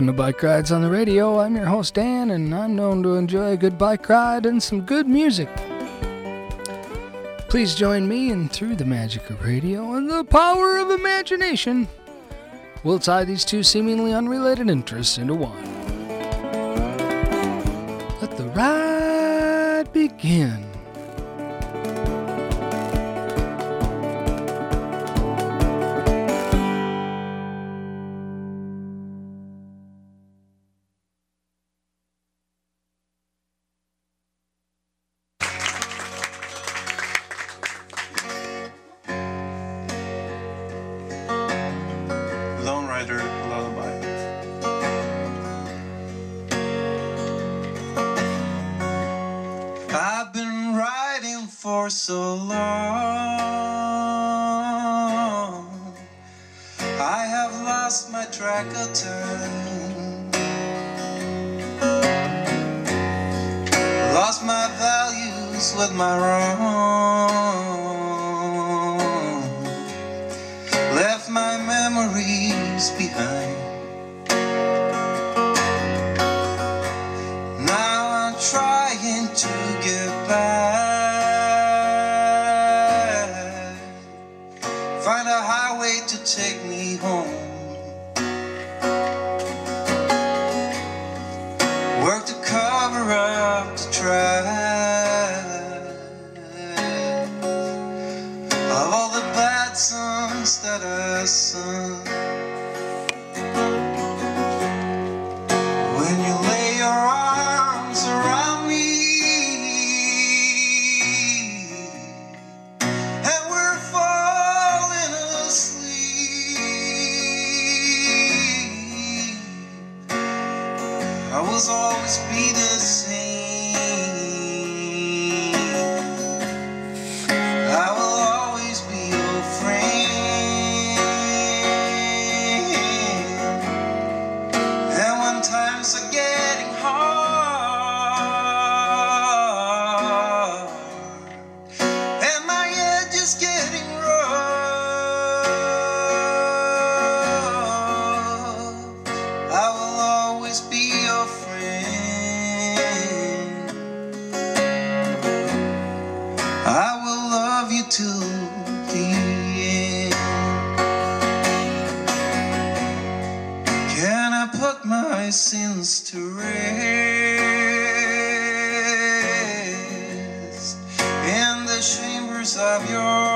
Welcome to Bike Rides on the Radio. I'm your host, Dan, and I'm known to enjoy a good bike ride and some good music. Please join me, and through the magic of radio and the power of imagination, we'll tie these two seemingly unrelated interests into one. Let the ride begin. for so long. I have lost my track of time, lost my values with my wrong, left my memories behind. sins to rest in the chambers of your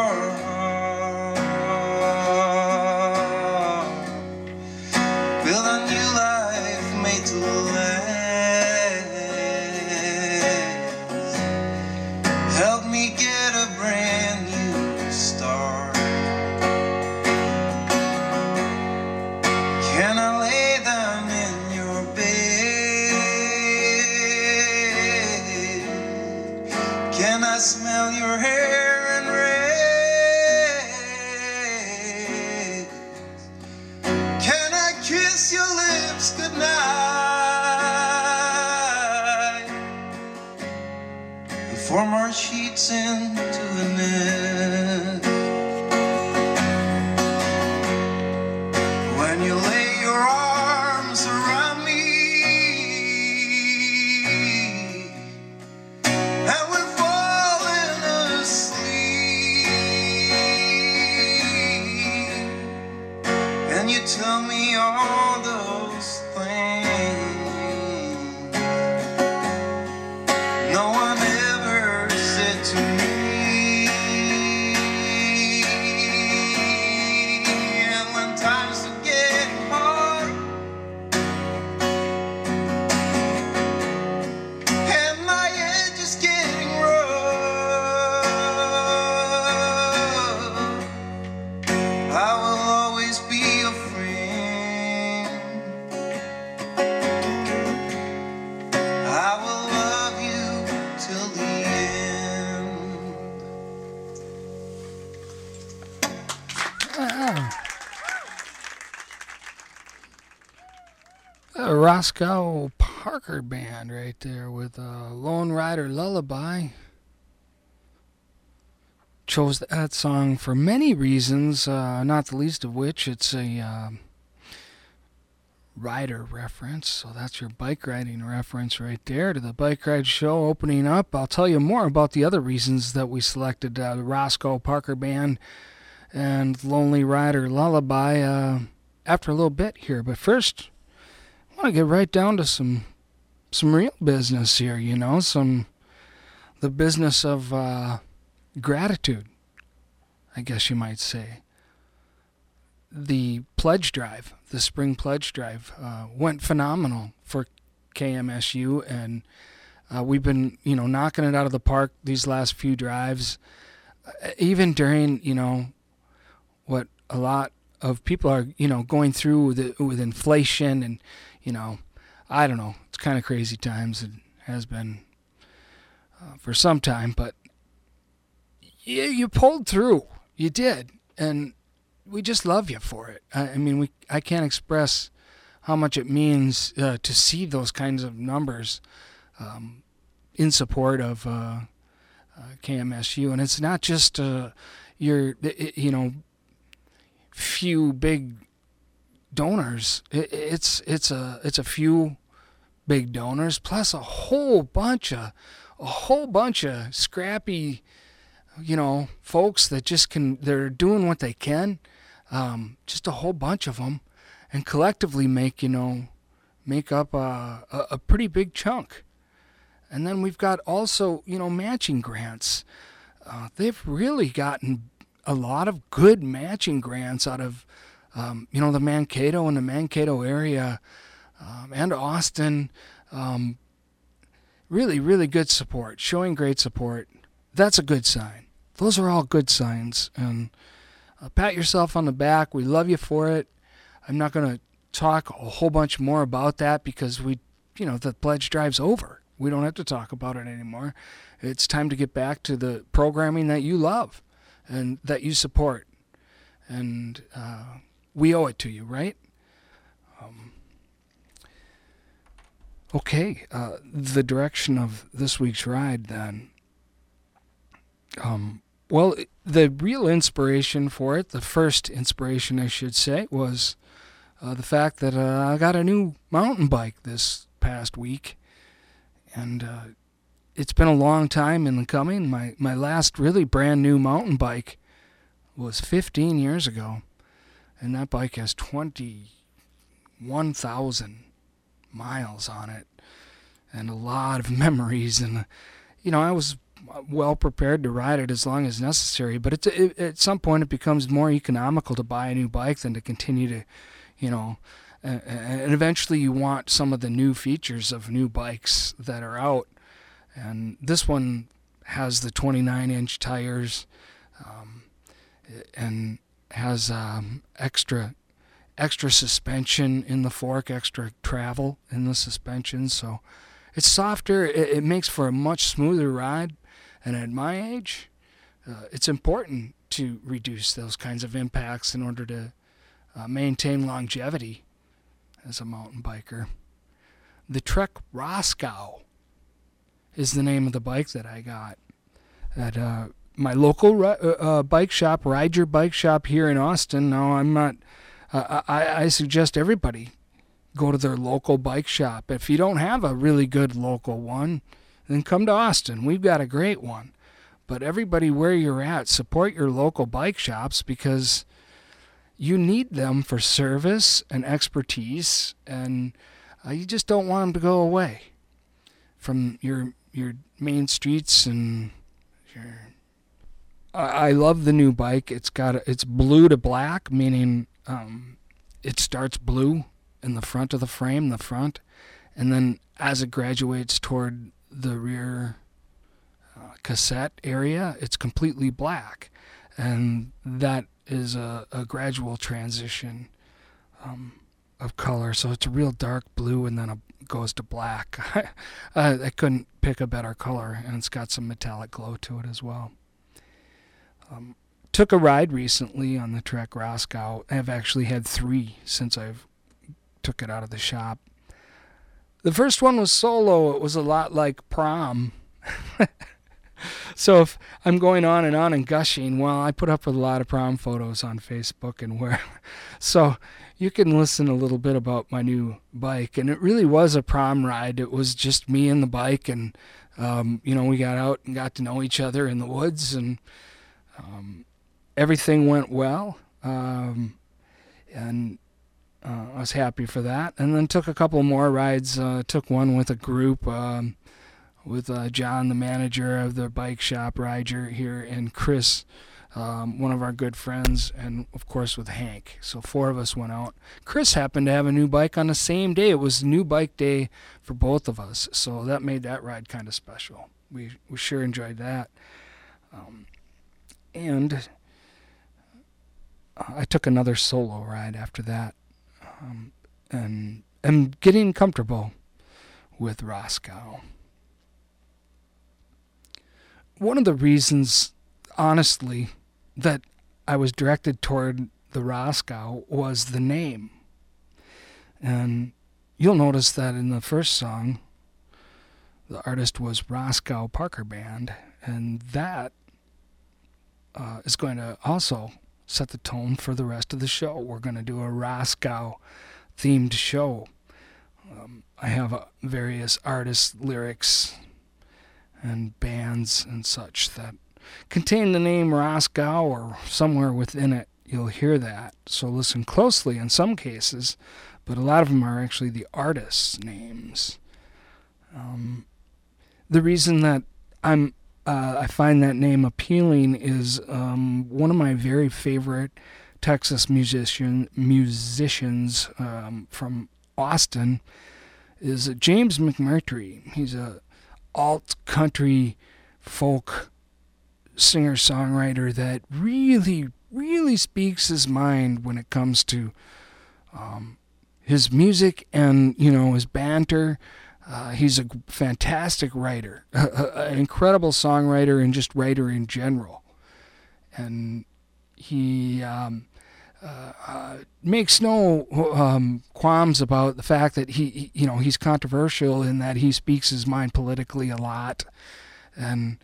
Roscoe Parker Band right there with uh, Lone Rider Lullaby. Chose that song for many reasons, uh, not the least of which it's a uh, rider reference. So that's your bike riding reference right there to the Bike Ride Show opening up. I'll tell you more about the other reasons that we selected uh, Roscoe Parker Band and Lonely Rider Lullaby uh, after a little bit here. But first, want to get right down to some some real business here. You know, some the business of uh, gratitude. I guess you might say. The pledge drive, the spring pledge drive, uh, went phenomenal for KMSU, and uh, we've been, you know, knocking it out of the park these last few drives. Uh, even during, you know, what a lot of people are, you know, going through with, with inflation and, you know, I don't know. It's kind of crazy times. It has been uh, for some time, but you, you pulled through. You did, and we just love you for it. I, I mean, we I can't express how much it means uh, to see those kinds of numbers um, in support of uh, uh KMSU, and it's not just uh, your you know few big donors. It, it's it's a it's a few big donors plus a whole bunch of a whole bunch of scrappy, you know, folks that just can they're doing what they can. Um, just a whole bunch of them, and collectively make you know make up a, a, a pretty big chunk. And then we've got also you know matching grants. Uh, they've really gotten a lot of good matching grants out of, um, you know, the Mankato and the Mankato area um, and Austin. Um, really, really good support, showing great support. That's a good sign. Those are all good signs. And uh, pat yourself on the back. We love you for it. I'm not going to talk a whole bunch more about that because we, you know, the pledge drive's over. We don't have to talk about it anymore. It's time to get back to the programming that you love and that you support. And uh, we owe it to you, right? Um, okay, uh, the direction of this week's ride then. Um, well, the real inspiration for it, the first inspiration, I should say, was uh, the fact that uh, I got a new mountain bike this past week. And uh, it's been a long time in the coming. My my last really brand new mountain bike was 15 years ago, and that bike has 21,000 miles on it, and a lot of memories. And you know, I was well prepared to ride it as long as necessary. But it's, it, at some point, it becomes more economical to buy a new bike than to continue to, you know, and eventually you want some of the new features of new bikes that are out and this one has the 29 inch tires um, and has um, extra extra suspension in the fork, extra travel in the suspension. So it's softer. It, it makes for a much smoother ride. And at my age, uh, it's important to reduce those kinds of impacts in order to uh, maintain longevity as a mountain biker. The Trek Roscoe is the name of the bike that I got at uh, my local uh, uh, bike shop, Ride Your Bike Shop here in Austin. Now, I'm not. Uh, I, I suggest everybody go to their local bike shop. If you don't have a really good local one, then come to Austin. We've got a great one. But everybody, where you're at, support your local bike shops because you need them for service and expertise, and uh, you just don't want them to go away from your your main streets and your. I, I love the new bike. It's got a, it's blue to black, meaning um, it starts blue in the front of the frame, the front, and then as it graduates toward the rear uh, cassette area, it's completely black, and that is a, a gradual transition um, of color. So it's a real dark blue and then a goes to black. uh, I couldn't pick a better color, and it's got some metallic glow to it as well. Um, took a ride recently on the Trek Roscoe. I've actually had three since I've took it out of the shop. The first one was solo. It was a lot like prom. so if I'm going on and on and gushing, well, I put up with a lot of prom photos on Facebook and where. So you can listen a little bit about my new bike. And it really was a prom ride. It was just me and the bike. And, um, you know, we got out and got to know each other in the woods. And um, everything went well. Um, and uh, I was happy for that. And then took a couple more rides. Uh, took one with a group um, with uh, John, the manager of the bike shop, Ryger here, and Chris, um, one of our good friends, and of course with Hank. So four of us went out. Chris happened to have a new bike on the same day. It was new bike day for both of us, so that made that ride kind of special. We we sure enjoyed that. Um, and I took another solo ride after that, um, and am getting comfortable with Roscoe. One of the reasons, honestly, that I was directed toward the Roscoe was the name. And you'll notice that in the first song, the artist was Roscoe Parker Band, and that uh, is going to also set the tone for the rest of the show. We're going to do a Roscoe themed show. Um, I have uh, various artists' lyrics and bands and such that contain the name Roscoe or somewhere within it. You'll hear that. So listen closely in some cases, but a lot of them are actually the artists' names. Um, the reason that I'm uh, I find that name appealing is um, one of my very favorite Texas musician musicians um, from Austin is James McMurtry. He's a alt country folk singer songwriter that really really speaks his mind when it comes to um, his music and you know his banter uh, he's a fantastic writer, an incredible songwriter, and just writer in general. And he um, uh, uh, makes no um, qualms about the fact that he, he, you know, he's controversial in that he speaks his mind politically a lot. And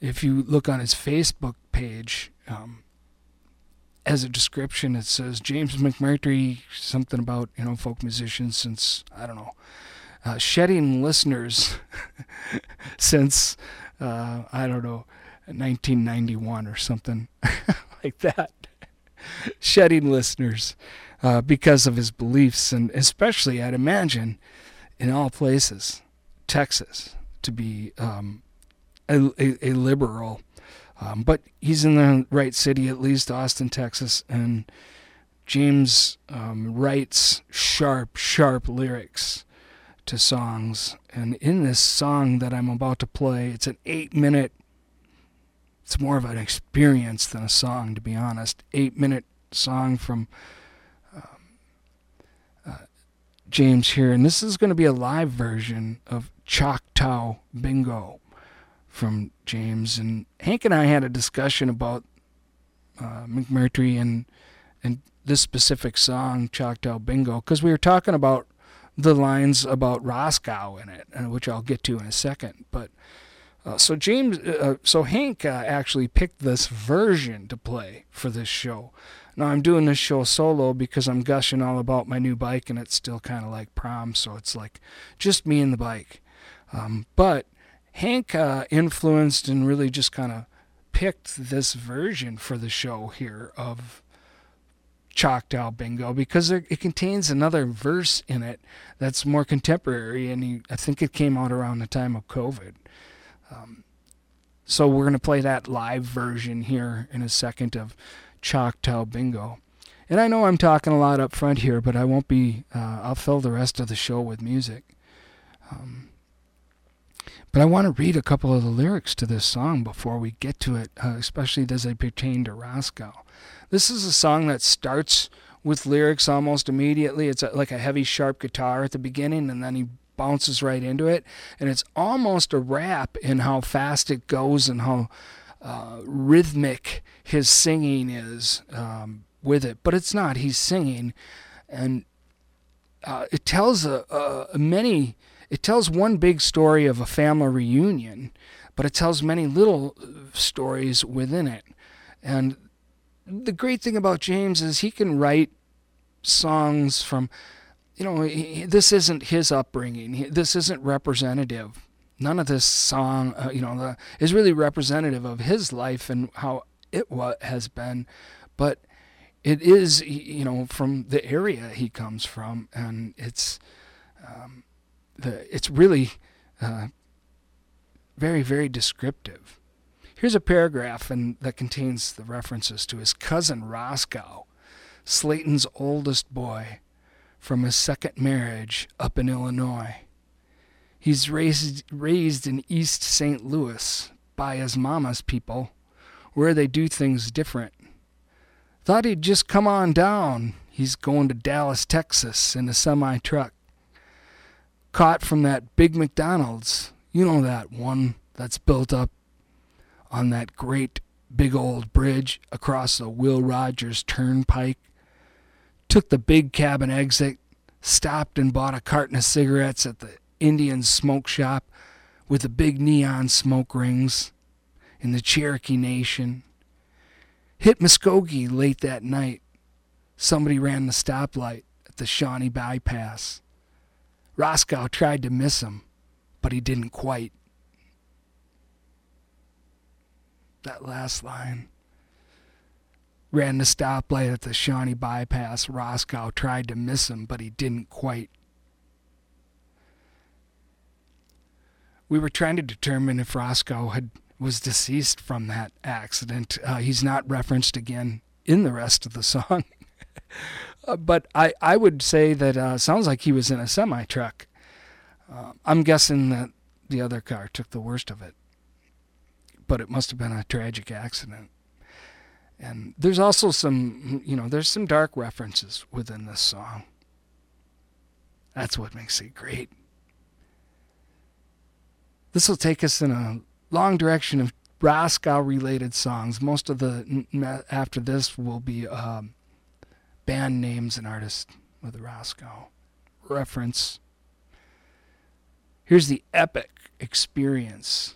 if you look on his Facebook page, um, as a description, it says James McMurtry, something about you know folk musicians since I don't know uh, shedding listeners since uh, I don't know 1991 or something like that. shedding listeners uh, because of his beliefs, and especially I'd imagine in all places, Texas to be um, a, a, a, liberal. Um, but he's in the right city, at least Austin, Texas, and James um, writes sharp, sharp lyrics to songs. And in this song that I'm about to play, it's an eight minute, it's more of an experience than a song, to be honest. Eight minute song from um, uh, James here. And this is going to be a live version of Choctaw Bingo from James. And Hank and I had a discussion about uh, McMurtry and and this specific song, Choctaw Bingo, because we were talking about the lines about Roscoe in it, which I'll get to in a second. But uh, so James, uh, uh, so Hank uh, actually picked this version to play for this show. Now I'm doing this show solo because I'm gushing all about my new bike, and it's still kind of like prom, so it's like just me and the bike. Um, but Hank uh, influenced and really just kind of picked this version for the show here of Choctaw Bingo because it contains another verse in it that's more contemporary, and he, I think it came out around the time of COVID. Um, so we're going to play that live version here in a second of Choctaw Bingo. And I know I'm talking a lot up front here, but I won't be. Uh, I'll fill the rest of the show with music. Um, but I want to read a couple of the lyrics to this song before we get to it, uh, especially as they pertain to Roscoe. This is a song that starts with lyrics almost immediately. It's a, like a heavy, sharp guitar at the beginning, and then he bounces right into it. And it's almost a rap in how fast it goes and how uh, rhythmic his singing is um, with it. But it's not. He's singing, and uh, it tells a, many it tells one big story of a family reunion, but it tells many little stories within it. And the great thing about James is he can write songs from, you know, he, this isn't his upbringing. This isn't representative. None of this song, uh, you know, the, is really representative of his life and how it wa- has been. But it is, you know, from the area he comes from, and it's um, the it's really uh, very very descriptive. Here's a paragraph and that contains the references to his cousin Roscoe, Slayton's oldest boy, from his second marriage up in Illinois. He's raised raised in East St. Louis by his mama's people, where they do things different. Thought he'd just come on down. He's going to Dallas, Texas in a semi truck. Caught from that big McDonald's. You know that one that's built up on that great big old bridge across the Will Rogers Turnpike. Took the big cabin exit, stopped and bought a carton of cigarettes at the Indian smoke shop with the big neon smoke rings in the Cherokee Nation. Hit Muskogee late that night. Somebody ran the stoplight at the Shawnee bypass. Roscoe tried to miss him, but he didn't quite. That last line. Ran the stoplight at the Shawnee bypass. Roscoe tried to miss him, but he didn't quite. We were trying to determine if Roscoe had was deceased from that accident. Uh, he's not referenced again in the rest of the song. uh, but I, I would say that uh, sounds like he was in a semi truck. Uh, I'm guessing that the other car took the worst of it. But it must have been a tragic accident. And there's also some, you know, there's some dark references within this song. That's what makes it great. This will take us in a long direction of Roscoe related songs. Most of the after this will be um, band names and artists with Roscoe reference. Here's the epic experience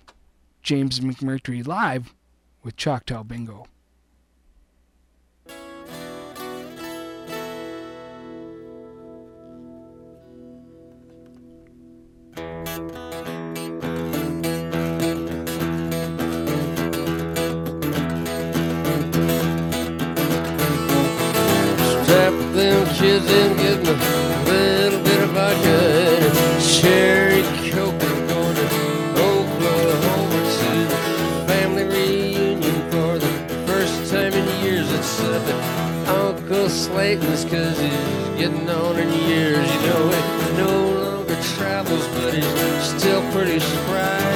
James McMurtry live with Choctaw Bingo. Kids in getting a little bit of vodka cherry coke and going to Oklahoma to the family reunion for the first time in years. It's uh, Uncle Slayton's cause he's getting on in years. You know, he no longer travels, but he's still pretty spry.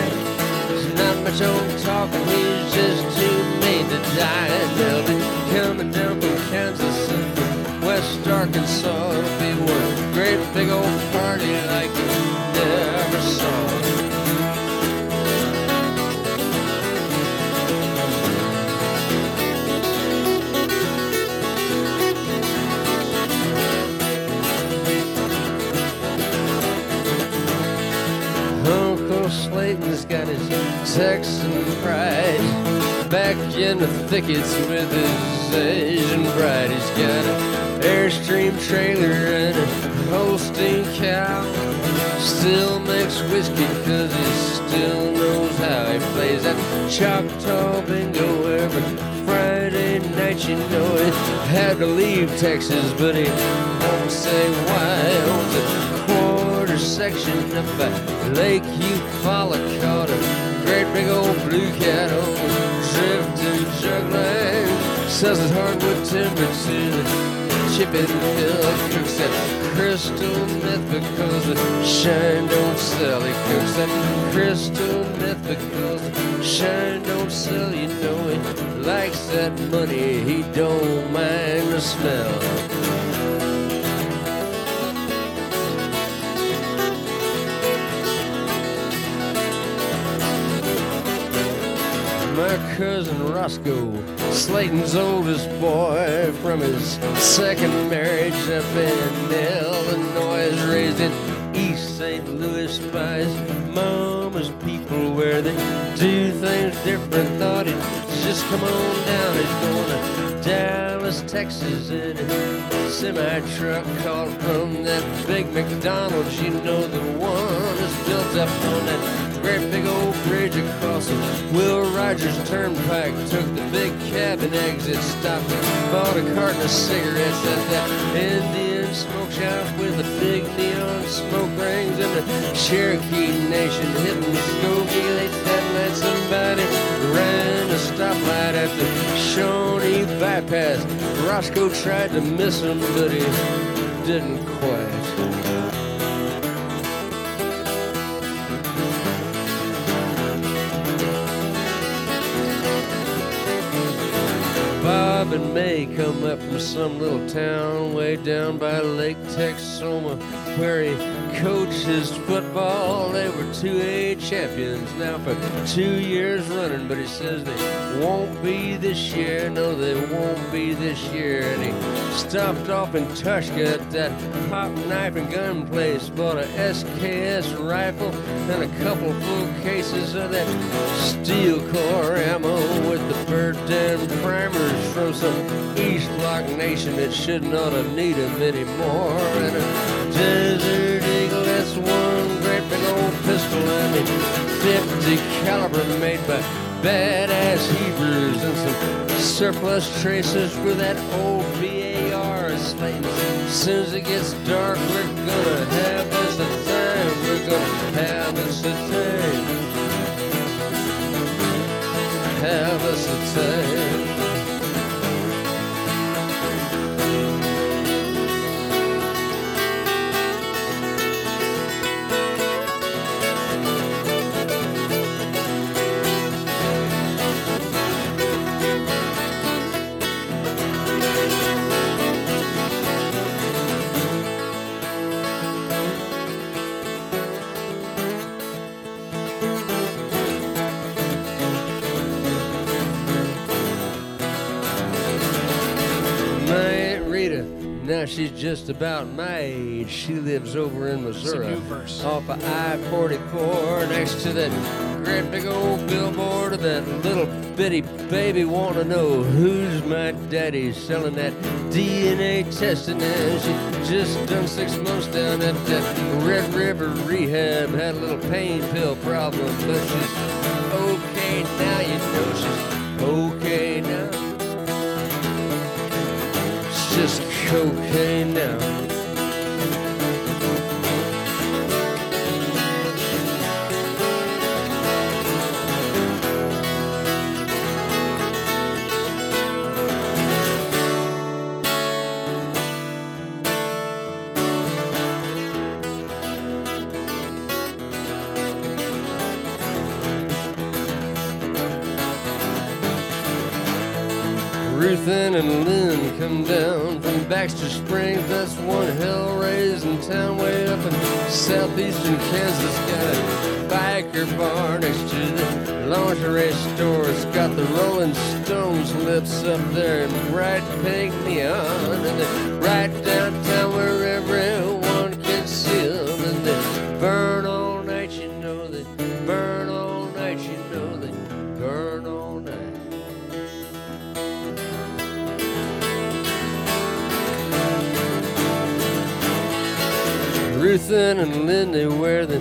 Not much on talking, he's just too made to die. They'll be coming down from Kansas Arkansas. It'll be one great big old party like you never saw. Uncle Slayton's got his Texan pride back in the thickets with his Asian bride. He's got a Airstream trailer and a Holstein cow. Still makes whiskey cause he still knows how. He plays that Choctaw bingo every Friday night, you know it. Had to leave Texas, but he won't say why. Owns a quarter section up at Lake Eufaula. Caught a great big old blue cat on drifting jug line. Sells his hardwood timber to the chipping hill cooks that crystal meth because the shine don't sell. He cooks that crystal meth because shine don't sell. You know he likes that money. He don't mind the smell. Cousin Roscoe, Slayton's oldest boy from his second marriage up in Illinois, raised in East St. Louis by his mama's people where they do things different. Thought he'd just come on down. He's going to Dallas, Texas in a semi truck called from that big McDonald's. You know the one that's built up on that great big old bridge across the Will Rogers Turnpike. Took the big cabin exit, stopped, bought a carton of cigarettes at that Indian smoke shop with the big neon smoke rings and the Cherokee Nation hitting the Skokie late that night. Somebody ran a stoplight at the Shawnee bypass. Roscoe tried to miss him, but he didn't quite. And May come up from some little town way down by Lake Texoma where he coaches football. They were 2A champions now for two years running, but he says they won't be this year. No, they won't be this year. And he stopped off in Tushka at that pop knife and gun place, bought a SKS rifle and a couple full cases of that steel core ammo with the bird down primers from some East Block nation that shouldn't ought to need 'em anymore. And a Desert Eagle, that's one great big old pistol. I mean, 50 caliber made by badass Hebrews and some surplus tracers for that old BAR As soon as it gets dark, we're gonna have us a time. We're gonna have us a time. Have us a time. Now she's just about my age. She lives over in Missouri. Off of I-44 next to that great big old billboard of that little bitty baby want to know who's my daddy selling that DNA testing and she just done six months down at that Red River rehab had a little pain pill problem but she's okay now you know she's okay now cocaine now. Ruthie and Lynn come down from Baxter Springs. That's one hell raising town way up in southeastern Kansas. Got a biker bar next to the lingerie store. It's got the Rolling Stones lips up there in bright pink neon. And right downtown where Ruthie and Lindy wear the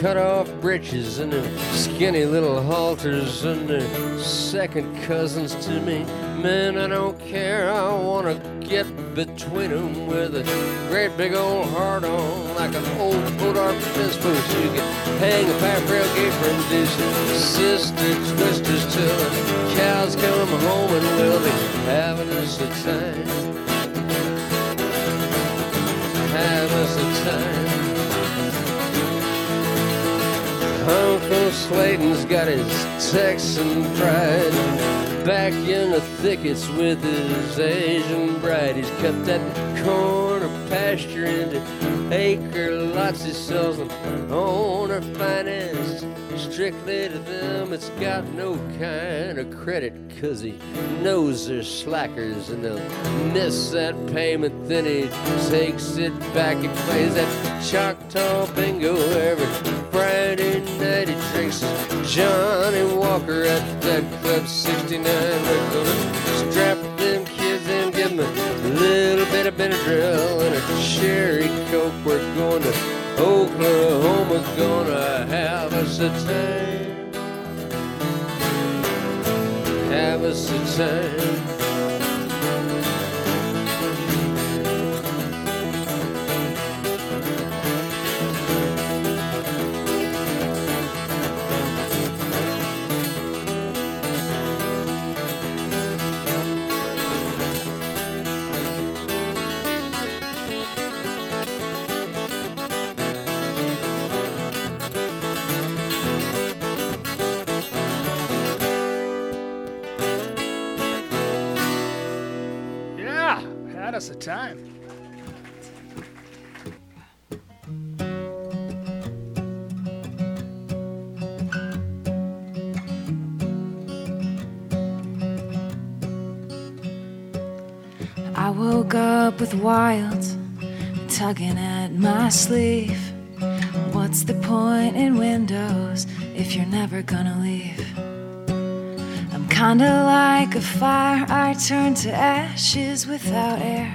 cut off breeches and their skinny little halters and they're second cousins to me. Man, I don't care, I wanna get between 'em with a great big old heart on like an old bois d'arc fence post. You can hang a pipe rail gate from deuces, sister twisters till the cows come home and we'll be having us a time Uncle Slayton's got his Texan pride. Back in the thickets with his Asian bride. He's cut that corner pasture into acre lots. He sells them on her finance. Strictly to them. It's got no kind of credit, cause he knows they're slackers and they'll miss that payment. Then he takes it back. He plays that Choctaw bingo every Friday night. He drinks Johnnie Walker at that Club 69. We're gonna strap them kids and give them a little bit of Benadryl and a cherry coke. We're going to Oklahoma's gonna have us a time. Have us a time. Us a time. I woke up with wild tugging at my sleeve. What's the point in windows if you're never gonna leave? Kinda like a fire, I turn to ashes without air.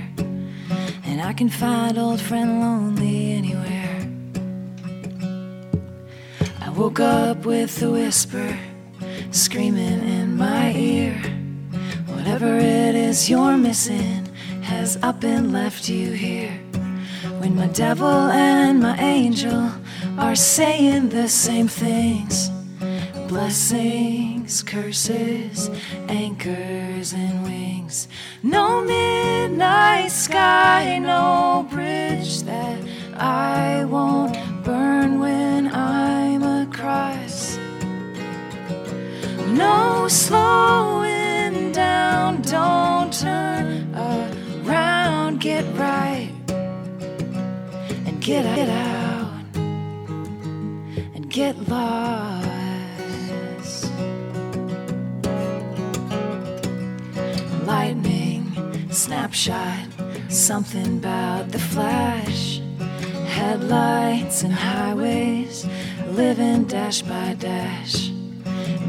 And I can find old friend lonely anywhere. I woke up with a whisper screaming in my ear. Whatever it is you're missing has up and left you here. When my devil and my angel are saying the same things blessings, curses, anchors, and wings. No midnight sky, no bridge that I won't burn when I'm across. No slowing down, don't turn around, get right and get out and get lost. Snapshot, something about the flash. Headlights and highways, living dash by dash.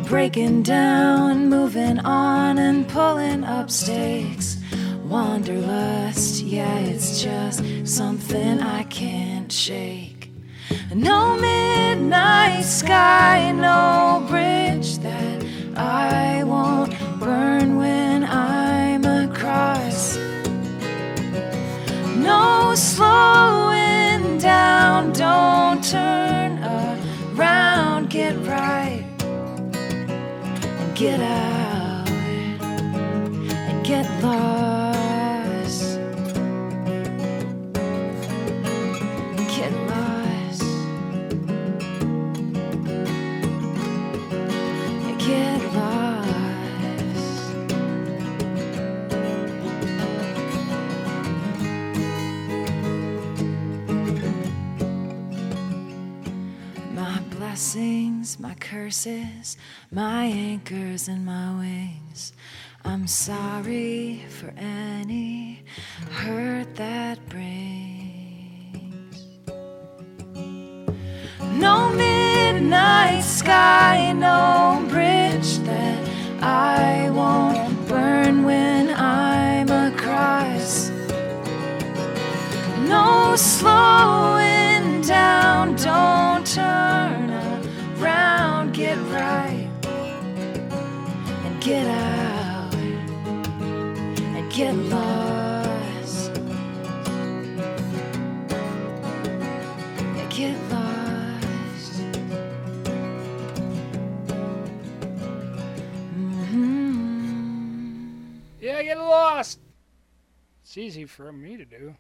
Breaking down, moving on, and pulling up stakes. Wanderlust, yeah, it's just something I can't shake. No midnight sky, no bridge that I won't burn when slowing down, don't turn around, get right. And get out. And get lost. Blessings, my curses, my anchors and my wings. I'm sorry for any hurt that brings. No midnight sky, It's easy for me to do.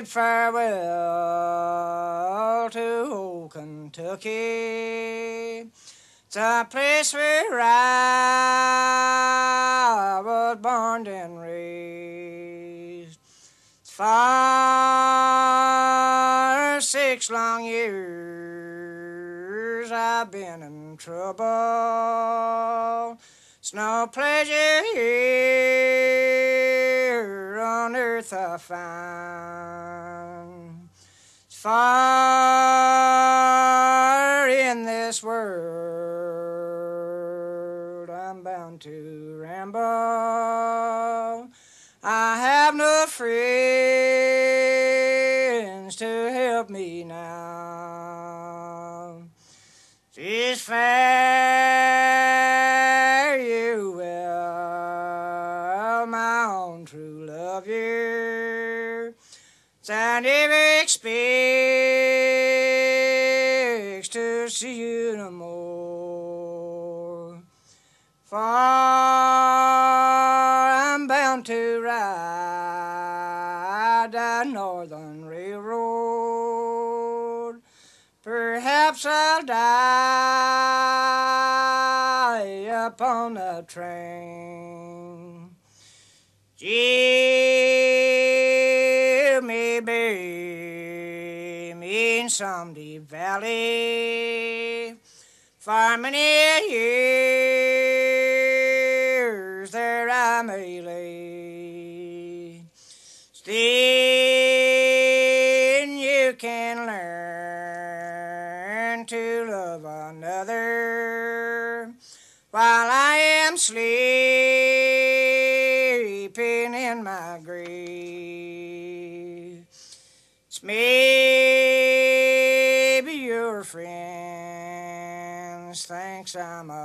bid farewell to old Kentucky. It's a place we ride. earth are. Far in this world, I'm bound to ramble. I have no friends to help me now. She's fast. see you no more. Far I'm bound to ride that northern railroad. Perhaps I'll die upon a train. Jimmy Bean, in some deep valley for many years there I may lay. Then you can learn to love another while I am sleeping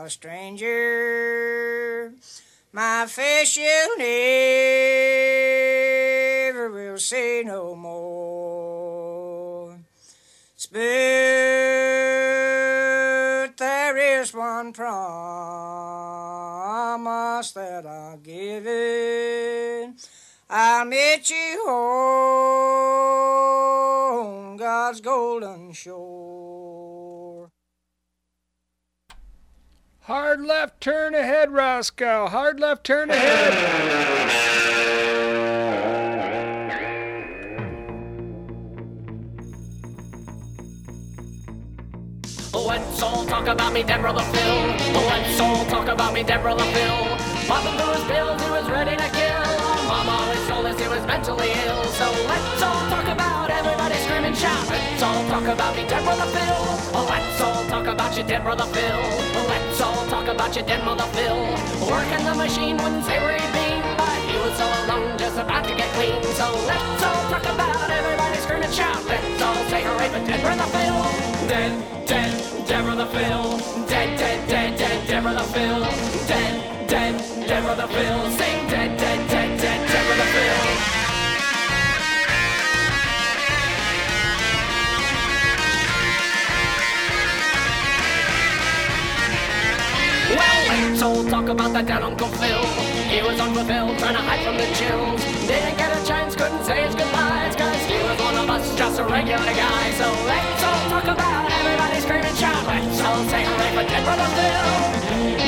Stranger. My face you never will see no more. But there is one promise that I'll give it. I'll meet you on God's golden shore. Hard left turn ahead, Roscoe. Hard left turn ahead. Oh, let's all talk about me, dead brother Phil. Oh, let's all talk about me, dead brother Phil. Papa Louis Bills, he was ready to kill. Mama told us he was mentally ill. So let's all talk about everybody scream and shout. Let's all talk about me, dead brother Phil. Oh, let's all talk about you, dead brother Phil. Let's talk about you, dead mother Phil. Working the machine wouldn't say where he'd been, but he was all alone, just about to get clean. So let's all talk about everybody scream and shout. Let's all say hooray for dead brother Phil. Dead, dead, dead brother Phil. Dead, dead, dead, dead, dead brother Phil. Dead, dead, dead brother Phil. Sing dead, dead, Well, talk about that dead Uncle Phil. He was Phil, trying to hide from the chills. Didn't get a chance, couldn't say his goodbyes, cause he was one of us, just a regular guy. So let's all talk about everybody screaming, shout. Let's all say hooray for dead brother Phil.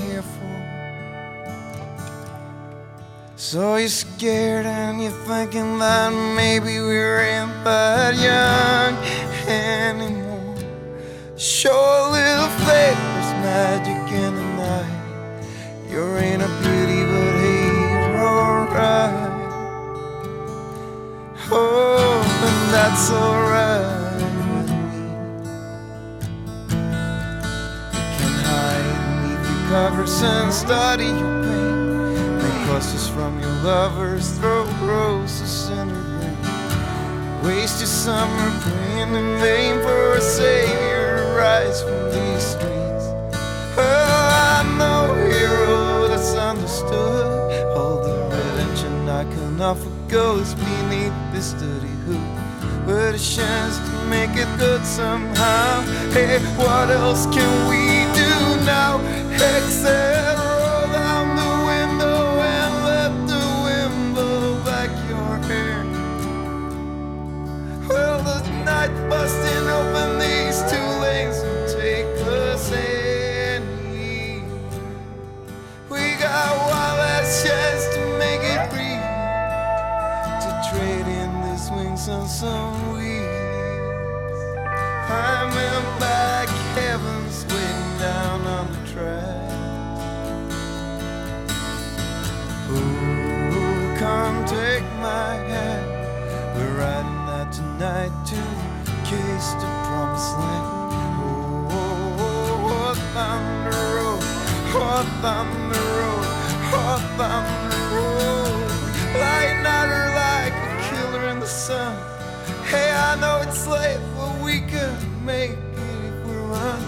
here for. So you're scared and you're thinking that maybe we ain't that young anymore. Show a little faith, there's magic in the night. You're in a beauty, but hey, you're alright. Oh, and that's alright. Covers and study your pain. Make clusters from your lover's throat, roses in her rain. Waste your summer praying in vain for a savior rise from these streets. Oh, I know a hero that's understood. All the redemption I can offer goes beneath this dirty hood. But a chance to make it good somehow. Hey, what else can we do now? Except roll down the window and let the wind blow back your hair. Well, the night busting open these two lanes will take us anywhere. We got one last chance to make it real. To trade in these wings on some wheels. I'm in back heavens waiting down on the track. Take my hand. We're riding out tonight to case the promised land. Oh, oh, oh, oh, thunder road, oh, thunder road, oh, thunder road. Light nighter like a killer in the sun. Hey, I know it's late, but we can make it if we run.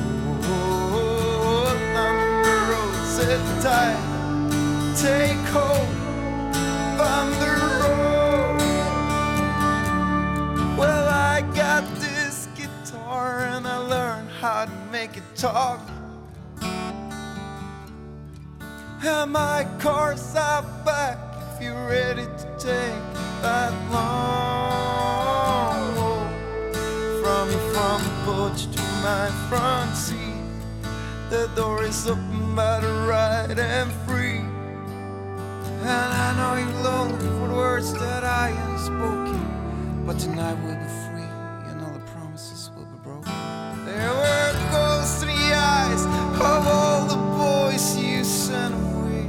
Oh, oh, oh, oh, thunder road, sit tight, take hold, talk. And my car's out back if you're ready to take that long walk from your front porch to my front seat. The door is open the right and free. And I know you're lonely for the words that I have spoken. But tonight we'll be of all the boys you sent away.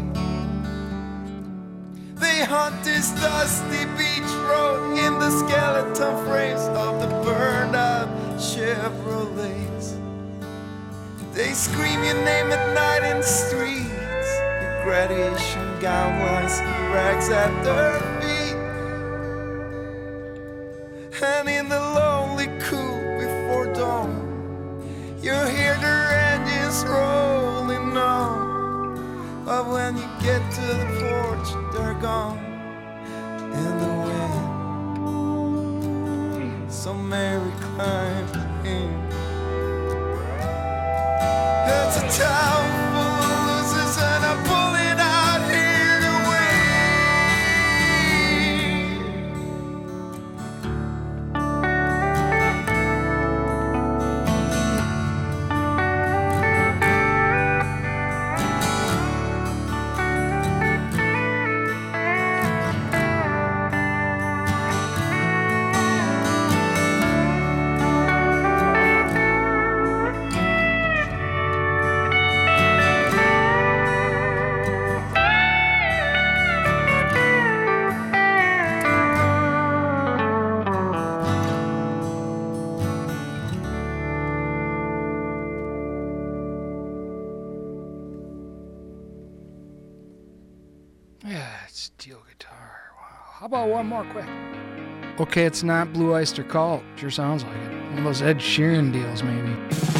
They haunt this dusty beach road in the skeleton frames of the burned out Chevrolets. They scream your name at night in the streets. Your graduation gown lies rags at their feet. And in the But when you get to the porch, they're gone in the wind. So Mary climbed in. It's a town about one more quick? Okay, it's not Blue Oyster Cult. Sure sounds like it. One of those Ed Sheeran deals, maybe.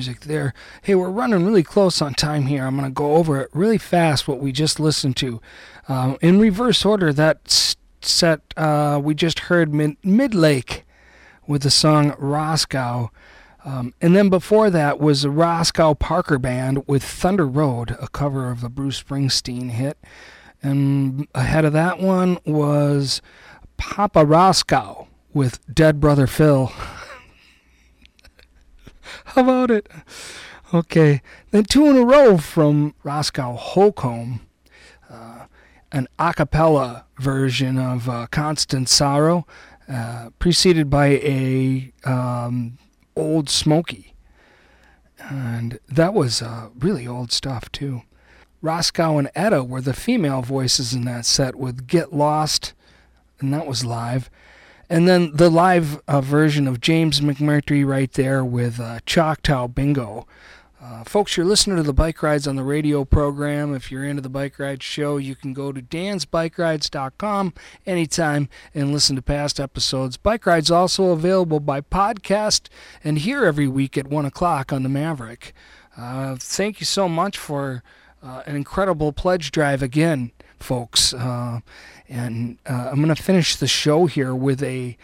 Music there. Hey, we're running really close on time here. I'm going to go over it really fast what we just listened to. Um, in reverse order, that set uh, we just heard Mid- Midlake with the song Roscoe. Um, and then before that was the Parker Band with Thunder Road, a cover of the Bruce Springsteen hit. And ahead of that one was Poppy Roscoe with Dead Brother Phil. How about it? Okay. Then two in a row from Roscoe Holcomb, uh, an a cappella version of uh, Constant Sorrow, uh, preceded by a um, Old Smoky. And that was uh, really old stuff, too. Roscoe and Etta were the female voices in that set with Get Lost, and that was live. And then the live uh, version of James McMurtry right there with uh, Choctaw Bingo. Uh, folks, you're listening to the Bike Rides on the Radio program. If you're into the Bike Rides Show, you can go to dansbikerides.com anytime and listen to past episodes. Bike Rides also available by podcast and here every week at 1 o'clock on the Maverick. Uh, thank you so much for uh, an incredible pledge drive again, folks. And uh, I'm going to finish the show here with a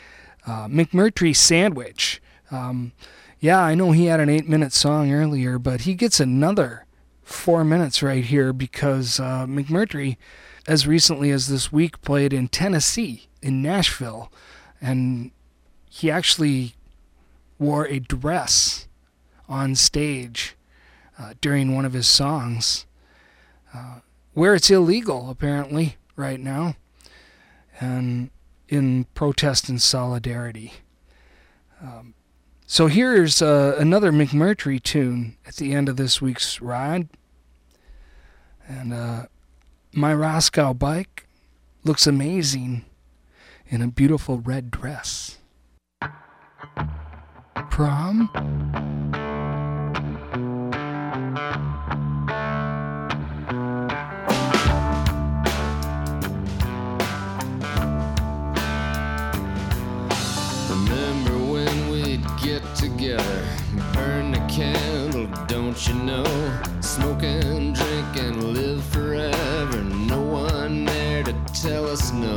uh, McMurtry sandwich. Um, yeah, I know he had an eight minute song earlier, but he gets another four minutes right here because uh, McMurtry, as recently as this week, played in Tennessee, in Nashville, and he actually wore a dress on stage uh, during one of his songs, uh, where it's illegal apparently right now, and in protest and solidarity. Um, so here's uh, another McMurtry tune at the end of this week's ride. And uh, my Roscoe bike looks amazing in a beautiful red dress. Prom? together, burn the candle, don't you know? Smoke and drink and live forever. No one there to tell us no.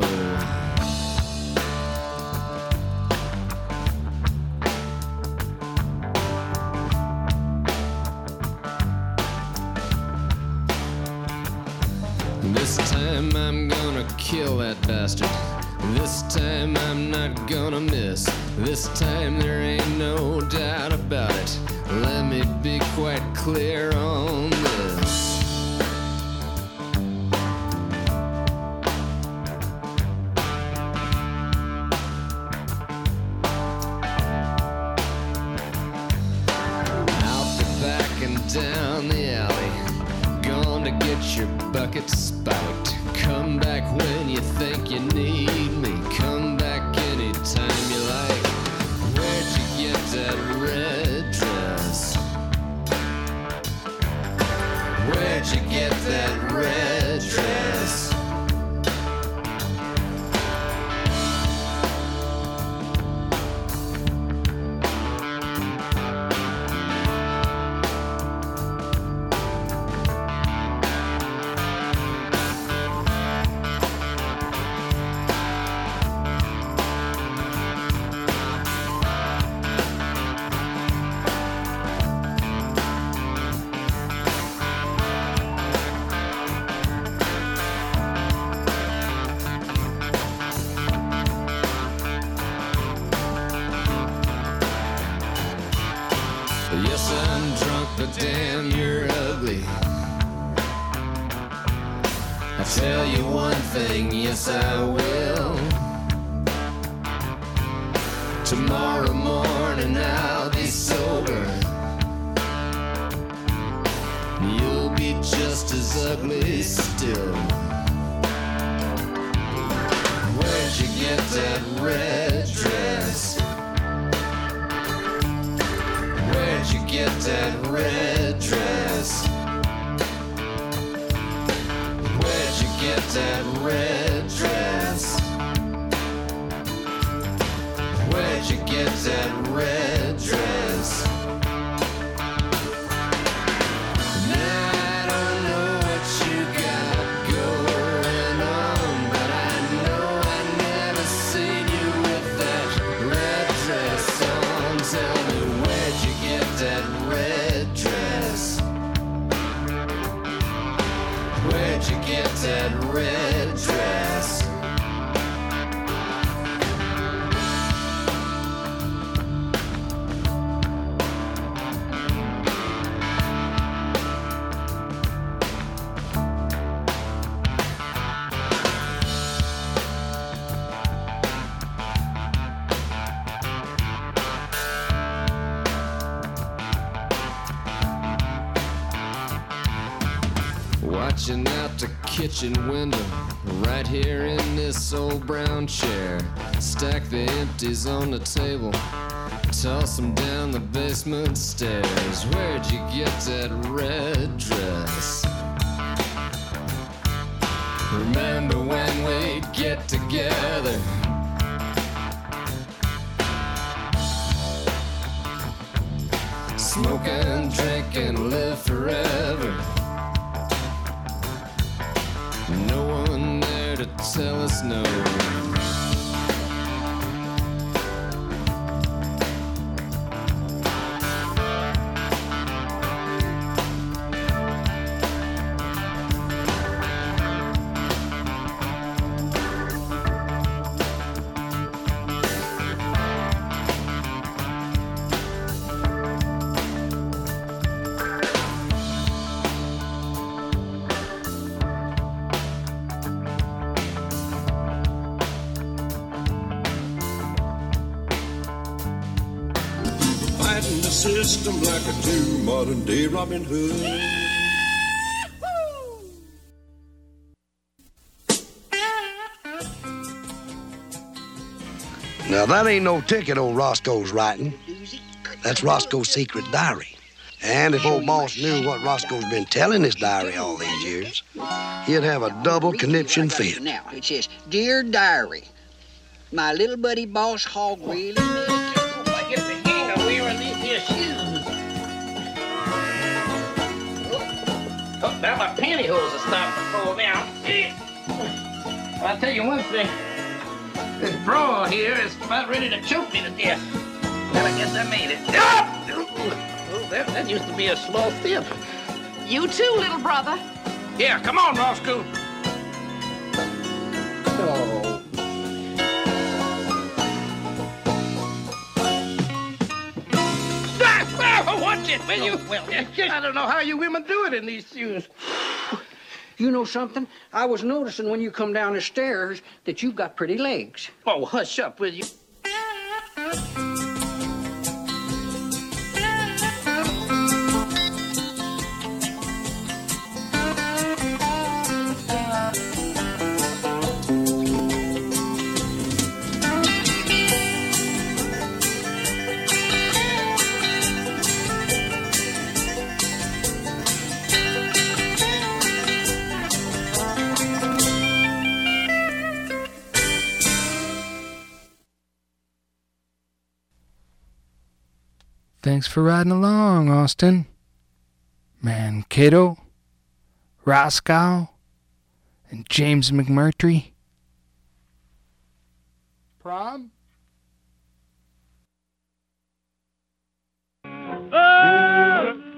This time I'm gonna kill that bastard. This time I'm not gonna miss. This time there ain't no doubt about it. Let me be quite clear on this. Watching out the kitchen window, right here in this old brown chair. Stack the empties on the table, toss them down the basement stairs. Where'd you get that red dress? Remember when we'd get together? Smoke and drink and live forever. Tell us no. Robin Hood. Now, that ain't no ticket old Roscoe's writing. That's Roscoe's secret diary. And if old boss knew what Roscoe's been telling his diary all these years, he'd have a double conniption fit. Now, it says, Dear Diary, my little buddy Boss Hog really Oh, pantyhose are starting to fall down. I'll tell you one thing. This bro here is about ready to choke me to death. Well, I guess I made it. Oh, that, that used to be a small step. You too, little brother. Yeah, come on, Roscoe. Oh. Ah, watch it, will you? Well, I don't know how you women do it in these shoes. You know something? I was noticing when you come down the stairs that you've got pretty legs. Oh, hush up, will you? Thanks for riding along, Austin. Mankato, Roscoe, and James McMurtry. Prom? Oh!